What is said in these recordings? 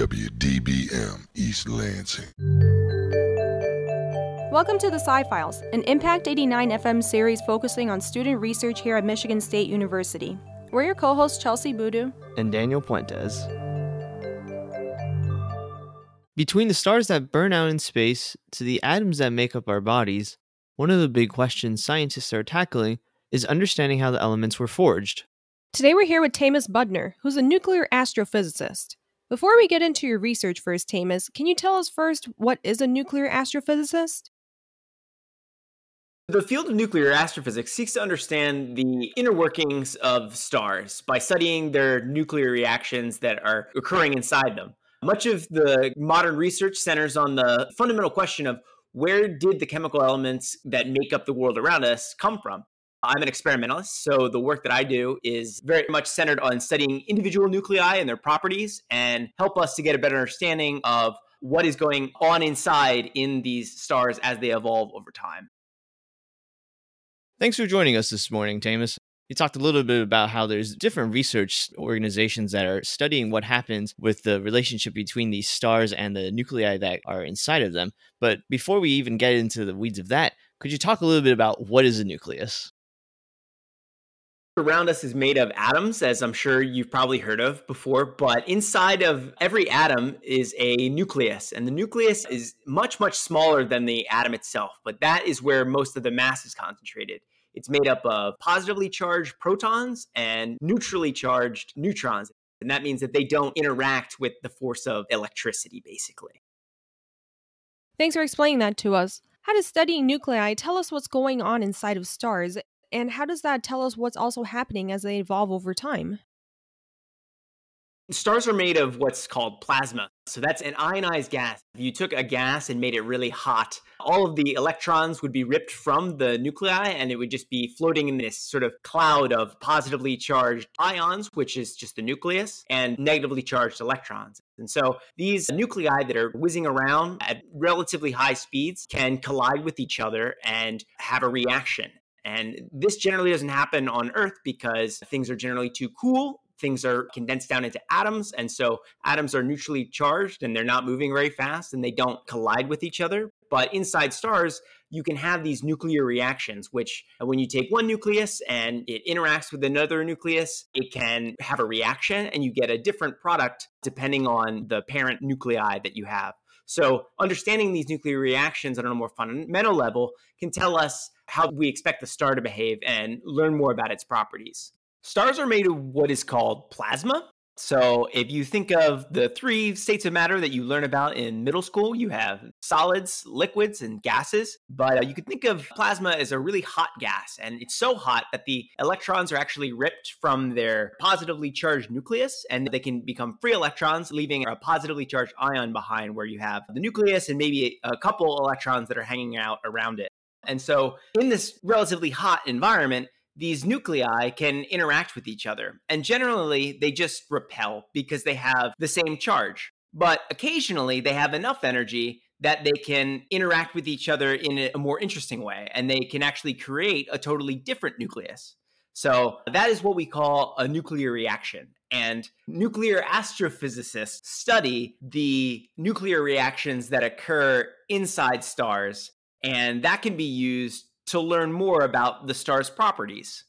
WDBM East Lansing. Welcome to the Sci Files, an Impact 89 FM series focusing on student research here at Michigan State University. We're your co hosts, Chelsie Boodoo and Daniel Puentes. Between the stars that burn out in space to the atoms that make up our bodies, one of the big questions scientists are tackling is understanding how the elements were forged. Today we're here with Tamas Budner, who's a nuclear astrophysicist. Before we get into your research first, Tamas, can you tell us first what is a nuclear astrophysicist? The field of nuclear astrophysics seeks to understand the inner workings of stars by studying their nuclear reactions that are occurring inside them. Much of the modern research centers on the fundamental question of where did the chemical elements that make up the world around us come from? I'm an experimentalist, so the work that I do is very much centered on studying individual nuclei and their properties and help us to get a better understanding of what is going on inside in these stars as they evolve over time. Thanks for joining us this morning, Tamas. You talked a little bit about how there's different research organizations that are studying what happens with the relationship between these stars and the nuclei that are inside of them. But before we even get into the weeds of that, could you talk a little bit about what is a nucleus? Around us is made of atoms, as I'm sure you've probably heard of before. But inside of every atom is a nucleus, and the nucleus is much, much smaller than the atom itself. But that is where most of the mass is concentrated. It's made up of positively charged protons and neutrally charged neutrons. And that means that they don't interact with the force of electricity, basically. Thanks for explaining that to us. How does studying nuclei tell us what's going on inside of stars and how does that tell us what's also happening as they evolve over time? Stars are made of what's called plasma. So that's an ionized gas. If you took a gas and made it really hot, all of the electrons would be ripped from the nuclei and it would just be floating in this sort of cloud of positively charged ions, which is just the nucleus, and negatively charged electrons. And so these nuclei that are whizzing around at relatively high speeds can collide with each other and have a reaction. And this generally doesn't happen on Earth because things are generally too cool. Things are condensed down into atoms. And so atoms are neutrally charged and they're not moving very fast and they don't collide with each other. But inside stars, you can have these nuclear reactions, which when you take one nucleus and it interacts with another nucleus, it can have a reaction and you get a different product depending on the parent nuclei that you have. So, understanding these nuclear reactions on a more fundamental level can tell us how we expect the star to behave and learn more about its properties. Stars are made of what is called plasma, so, if you think of the three states of matter that you learn about in middle school, you have solids, liquids, and gases. But uh, you could think of plasma as a really hot gas. And it's so hot that the electrons are actually ripped from their positively charged nucleus and they can become free electrons, leaving a positively charged ion behind where you have the nucleus and maybe a couple electrons that are hanging out around it. And so, in this relatively hot environment, these nuclei can interact with each other. And generally, they just repel because they have the same charge. But occasionally, they have enough energy that they can interact with each other in a more interesting way. And they can actually create a totally different nucleus. So that is what we call a nuclear reaction. And nuclear astrophysicists study the nuclear reactions that occur inside stars. And that can be used to learn more about the star's properties.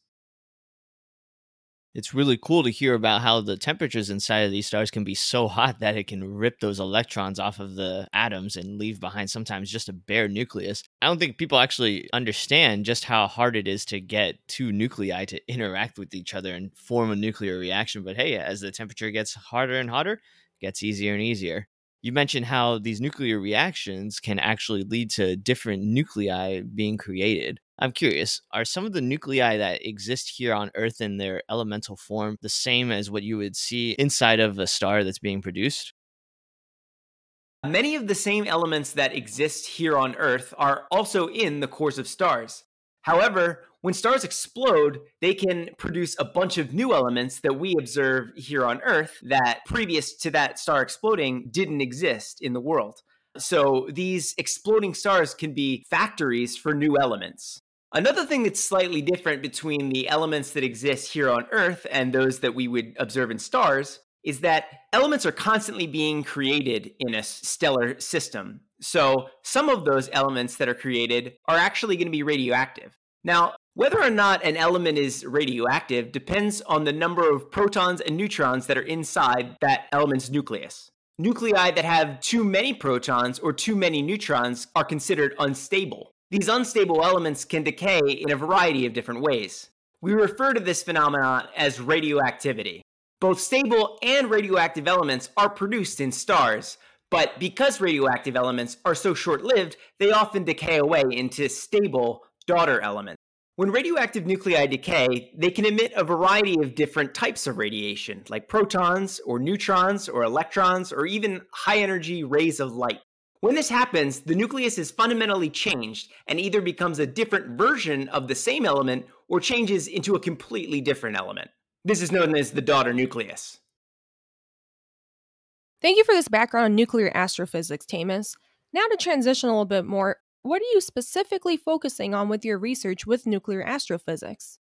It's really cool to hear about how the temperatures inside of these stars can be so hot that it can rip those electrons off of the atoms and leave behind sometimes just a bare nucleus. I don't think people actually understand just how hard it is to get two nuclei to interact with each other and form a nuclear reaction. But hey, as the temperature gets hotter and hotter, it gets easier and easier you mentioned how these nuclear reactions can actually lead to different nuclei being created. I'm curious, are some of the nuclei that exist here on Earth in their elemental form the same as what you would see inside of a star that's being produced? Many of the same elements that exist here on Earth are also in the cores of stars. However, when stars explode, they can produce a bunch of new elements that we observe here on Earth that previous to that star exploding didn't exist in the world. So these exploding stars can be factories for new elements. Another thing that's slightly different between the elements that exist here on Earth and those that we would observe in stars is that elements are constantly being created in a stellar system. So some of those elements that are created are actually going to be radioactive. Now, whether or not an element is radioactive depends on the number of protons and neutrons that are inside that element's nucleus. Nuclei that have too many protons or too many neutrons are considered unstable. These unstable elements can decay in a variety of different ways. We refer to this phenomenon as radioactivity. Both stable and radioactive elements are produced in stars, but because radioactive elements are so short lived, they often decay away into stable daughter elements. When radioactive nuclei decay, they can emit a variety of different types of radiation, like protons, or neutrons, or electrons, or even high energy rays of light. When this happens, the nucleus is fundamentally changed and either becomes a different version of the same element or changes into a completely different element. This is known as the daughter nucleus. Thank you for this background on nuclear astrophysics, Tamas. Now to transition a little bit more, what are you specifically focusing on with your research with nuclear astrophysics?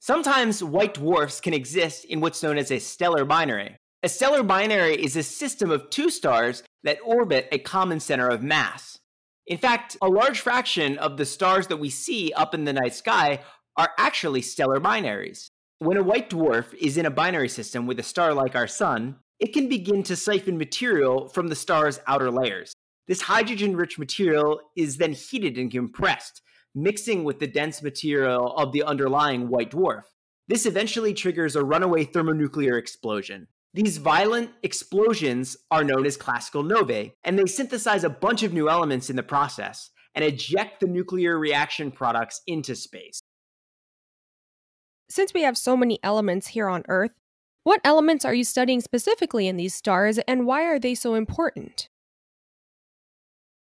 Sometimes white dwarfs can exist in what's known as a stellar binary. A stellar binary is a system of two stars that orbit a common center of mass. In fact, a large fraction of the stars that we see up in the night sky are actually stellar binaries. When a white dwarf is in a binary system with a star like our sun, it can begin to siphon material from the star's outer layers. This hydrogen rich material is then heated and compressed, mixing with the dense material of the underlying white dwarf. This eventually triggers a runaway thermonuclear explosion. These violent explosions are known as classical novae, and they synthesize a bunch of new elements in the process and eject the nuclear reaction products into space. Since we have so many elements here on Earth, what elements are you studying specifically in these stars and why are they so important?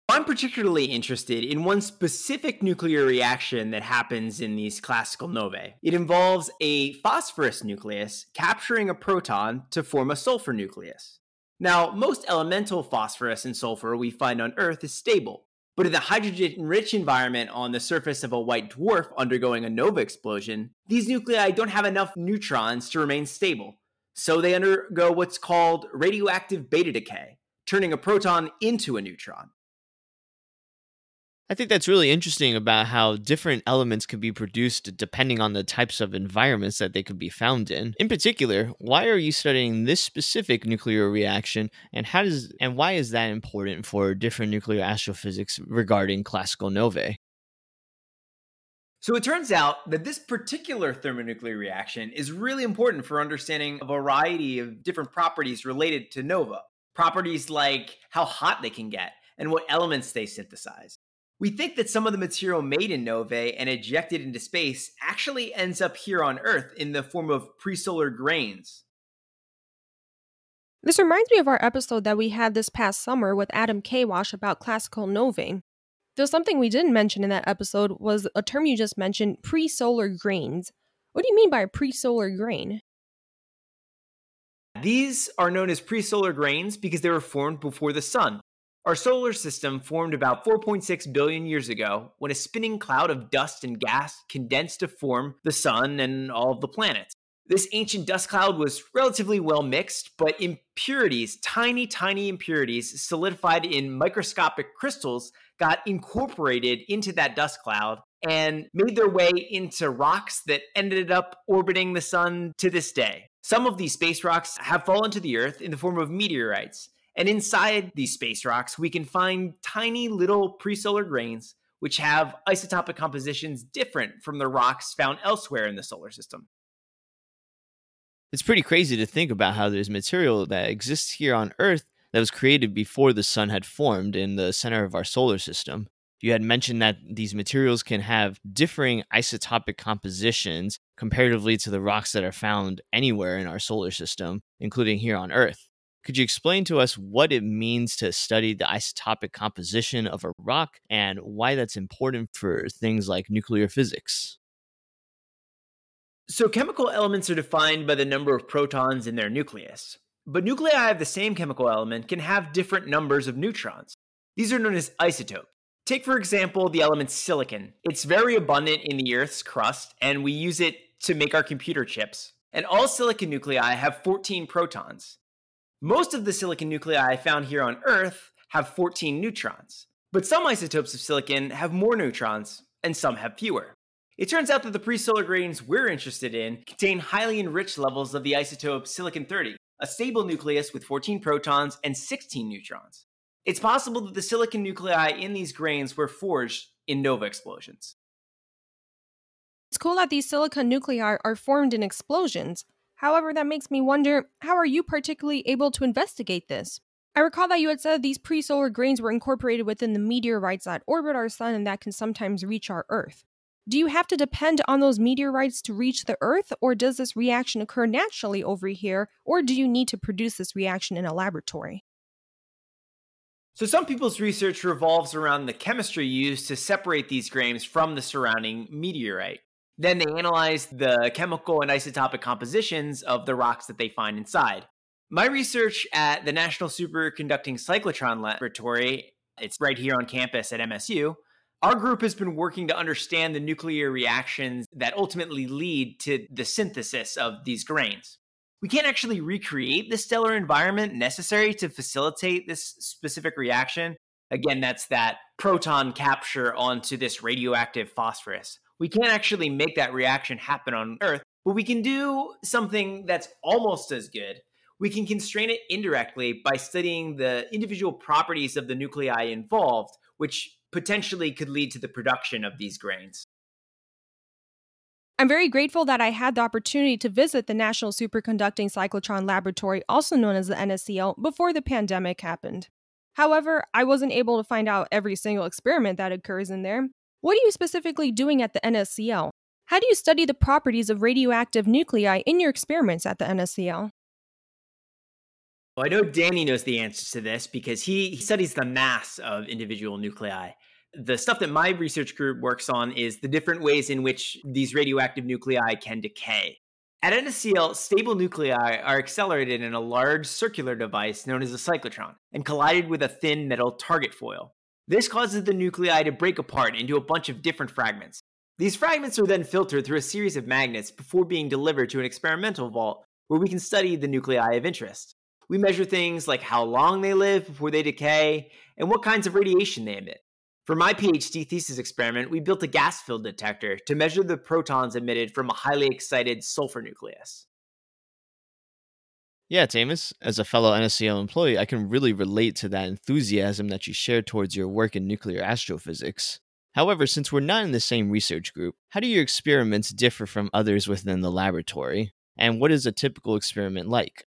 I'm particularly interested in one specific nuclear reaction that happens in these classical novae. It involves a phosphorus nucleus capturing a proton to form a sulfur nucleus. Now, most elemental phosphorus and sulfur we find on Earth is stable, but in the hydrogen rich environment on the surface of a white dwarf undergoing a nova explosion, these nuclei don't have enough neutrons to remain stable. So they undergo what's called radioactive beta decay, turning a proton into a neutron. I think that's really interesting about how different elements can be produced depending on the types of environments that they could be found in. In particular, why are you studying this specific nuclear reaction and how does and why is that important for different nuclear astrophysics regarding classical novae? So it turns out that this particular thermonuclear reaction is really important for understanding a variety of different properties related to nova. Properties like how hot they can get and what elements they synthesize. We think that some of the material made in novae and ejected into space actually ends up here on Earth in the form of presolar grains. This reminds me of our episode that we had this past summer with Adam Kawash about classical novae. Though something we didn't mention in that episode was a term you just mentioned, presolar grains. What do you mean by a presolar grain? These are known as presolar grains because they were formed before the sun. Our solar system formed about 4.6 billion years ago when a spinning cloud of dust and gas condensed to form the sun and all of the planets. This ancient dust cloud was relatively well mixed, but impurities, tiny, tiny impurities solidified in microscopic crystals, got incorporated into that dust cloud and made their way into rocks that ended up orbiting the sun to this day. Some of these space rocks have fallen to the Earth in the form of meteorites, and inside these space rocks, we can find tiny little presolar grains which have isotopic compositions different from the rocks found elsewhere in the solar system. It's pretty crazy to think about how there's material that exists here on Earth that was created before the sun had formed in the center of our solar system. You had mentioned that these materials can have differing isotopic compositions comparatively to the rocks that are found anywhere in our solar system, including here on Earth. Could you explain to us what it means to study the isotopic composition of a rock and why that's important for things like nuclear physics? So, chemical elements are defined by the number of protons in their nucleus. But nuclei of the same chemical element can have different numbers of neutrons. These are known as isotopes. Take, for example, the element silicon. It's very abundant in the Earth's crust, and we use it to make our computer chips. and all silicon nuclei have 14 protons. Most of the silicon nuclei found here on Earth have 14 neutrons, but some isotopes of silicon have more neutrons and some have fewer. It turns out that the pre-solar grains we're interested in contain highly enriched levels of the isotope silicon 30, a stable nucleus with 14 protons and 16 neutrons. It's possible that the silicon nuclei in these grains were forged in nova explosions. It's cool that these silicon nuclei are formed in explosions. However, that makes me wonder how are you particularly able to investigate this? I recall that you had said these pre solar grains were incorporated within the meteorites that orbit our sun and that can sometimes reach our Earth. Do you have to depend on those meteorites to reach the Earth, or does this reaction occur naturally over here, or do you need to produce this reaction in a laboratory? So, some people's research revolves around the chemistry used to separate these grains from the surrounding meteorite. Then they analyze the chemical and isotopic compositions of the rocks that they find inside. My research at the National Superconducting Cyclotron Laboratory, it's right here on campus at MSU, our group has been working to understand the nuclear reactions that ultimately lead to the synthesis of these grains. We can't actually recreate the stellar environment necessary to facilitate this specific reaction. Again, that's that proton capture onto this radioactive phosphorus we can't actually make that reaction happen on Earth, but we can do something that's almost as good. We can constrain it indirectly by studying the individual properties of the nuclei involved, which potentially could lead to the production of these grains. I'm very grateful that I had the opportunity to visit the National Superconducting Cyclotron Laboratory, also known as the NSCL, before the pandemic happened. However, I wasn't able to find out every single experiment that occurs in there, what are you specifically doing at the NSCL? How do you study the properties of radioactive nuclei in your experiments at the NSCL? Well, I know Danny knows the answers to this because he, he studies the mass of individual nuclei. The stuff that my research group works on is the different ways in which these radioactive nuclei can decay. At NSCL, stable nuclei are accelerated in a large circular device known as a cyclotron and collided with a thin metal target foil. This causes the nuclei to break apart into a bunch of different fragments. These fragments are then filtered through a series of magnets before being delivered to an experimental vault where we can study the nuclei of interest. We measure things like how long they live before they decay and what kinds of radiation they emit. For my PhD thesis experiment, we built a gas filled detector to measure the protons emitted from a highly excited sulfur nucleus. Yeah, Tamas, as a fellow NSCL employee, I can really relate to that enthusiasm that you share towards your work in nuclear astrophysics. However, since we're not in the same research group, how do your experiments differ from others within the laboratory? And what is a typical experiment like?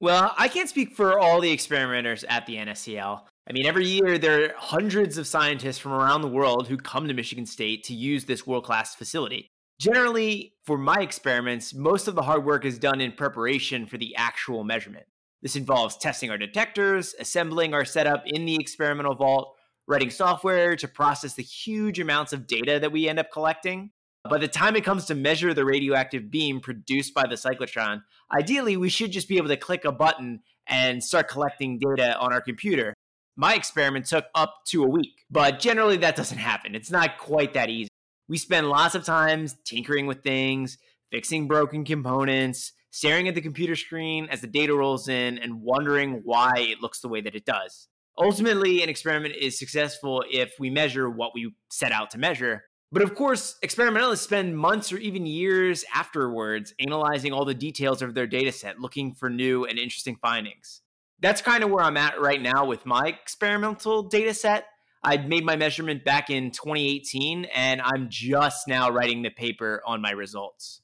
Well, I can't speak for all the experimenters at the NSCL. I mean, every year there are hundreds of scientists from around the world who come to Michigan State to use this world class facility. Generally, for my experiments, most of the hard work is done in preparation for the actual measurement. This involves testing our detectors, assembling our setup in the experimental vault, writing software to process the huge amounts of data that we end up collecting. By the time it comes to measure the radioactive beam produced by the cyclotron, ideally we should just be able to click a button and start collecting data on our computer. My experiment took up to a week, but generally that doesn't happen. It's not quite that easy we spend lots of time tinkering with things, fixing broken components, staring at the computer screen as the data rolls in, and wondering why it looks the way that it does. Ultimately, an experiment is successful if we measure what we set out to measure. But of course, experimentalists spend months or even years afterwards analyzing all the details of their data set, looking for new and interesting findings. That's kind of where I'm at right now with my experimental data set. I made my measurement back in 2018, and I'm just now writing the paper on my results.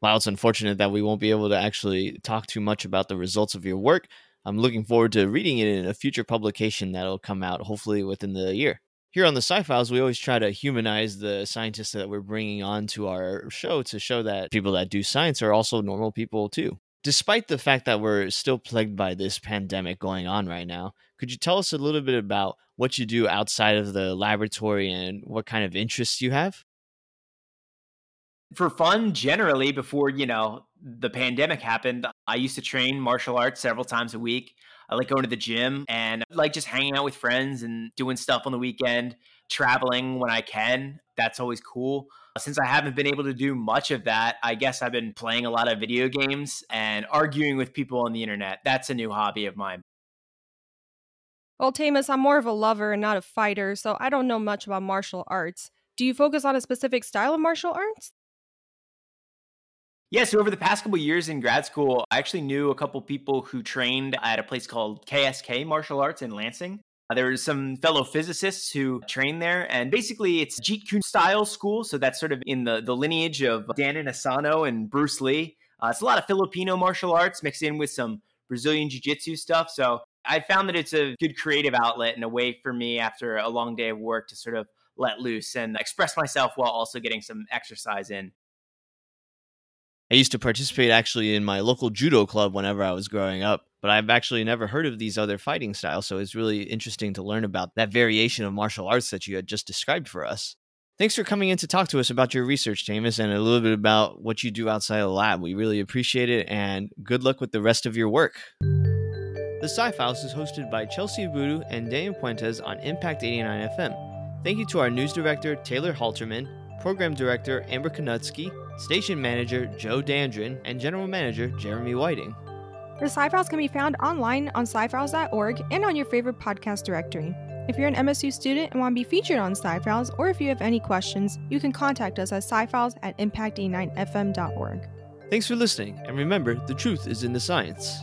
While it's unfortunate that we won't be able to actually talk too much about the results of your work. I'm looking forward to reading it in a future publication that'll come out hopefully within the year. Here on the Sci Files, we always try to humanize the scientists that we're bringing on to our show to show that people that do science are also normal people too despite the fact that we're still plagued by this pandemic going on right now, could you tell us a little bit about what you do outside of the laboratory and what kind of interests you have? For fun, generally, before, you know, the pandemic happened, I used to train martial arts several times a week. I like going to the gym and I like just hanging out with friends and doing stuff on the weekend traveling when I can. That's always cool. Since I haven't been able to do much of that, I guess I've been playing a lot of video games and arguing with people on the internet. That's a new hobby of mine. Well, Tamas, I'm more of a lover and not a fighter, so I don't know much about martial arts. Do you focus on a specific style of martial arts? Yeah, so over the past couple years in grad school, I actually knew a couple people who trained at a place called KSK Martial Arts in Lansing. Uh, there were some fellow physicists who trained there, and basically it's Jeet Kune style school. So that's sort of in the, the lineage of Dan Inosanto and Bruce Lee. Uh, it's a lot of Filipino martial arts mixed in with some Brazilian Jiu Jitsu stuff. So I found that it's a good creative outlet and a way for me after a long day of work to sort of let loose and express myself while also getting some exercise in. I used to participate actually in my local judo club whenever I was growing up, but I've actually never heard of these other fighting styles. So it's really interesting to learn about that variation of martial arts that you had just described for us. Thanks for coming in to talk to us about your research, Tamas, and a little bit about what you do outside of the lab. We really appreciate it, and good luck with the rest of your work. The Sci Files is hosted by Chelsie Abudu and Daniel Puentes on Impact 89 FM. Thank you to our news director, Taylor Halterman, program director, Amber Konutsky, station manager, Joe Dandrin, and general manager, Jeremy Whiting. The Sci-Files can be found online on scifiles.org and on your favorite podcast directory. If you're an MSU student and want to be featured on Sci-Files, or if you have any questions, you can contact us at scifiles at Impact89FM.org. Thanks for listening, and remember, the truth is in the science.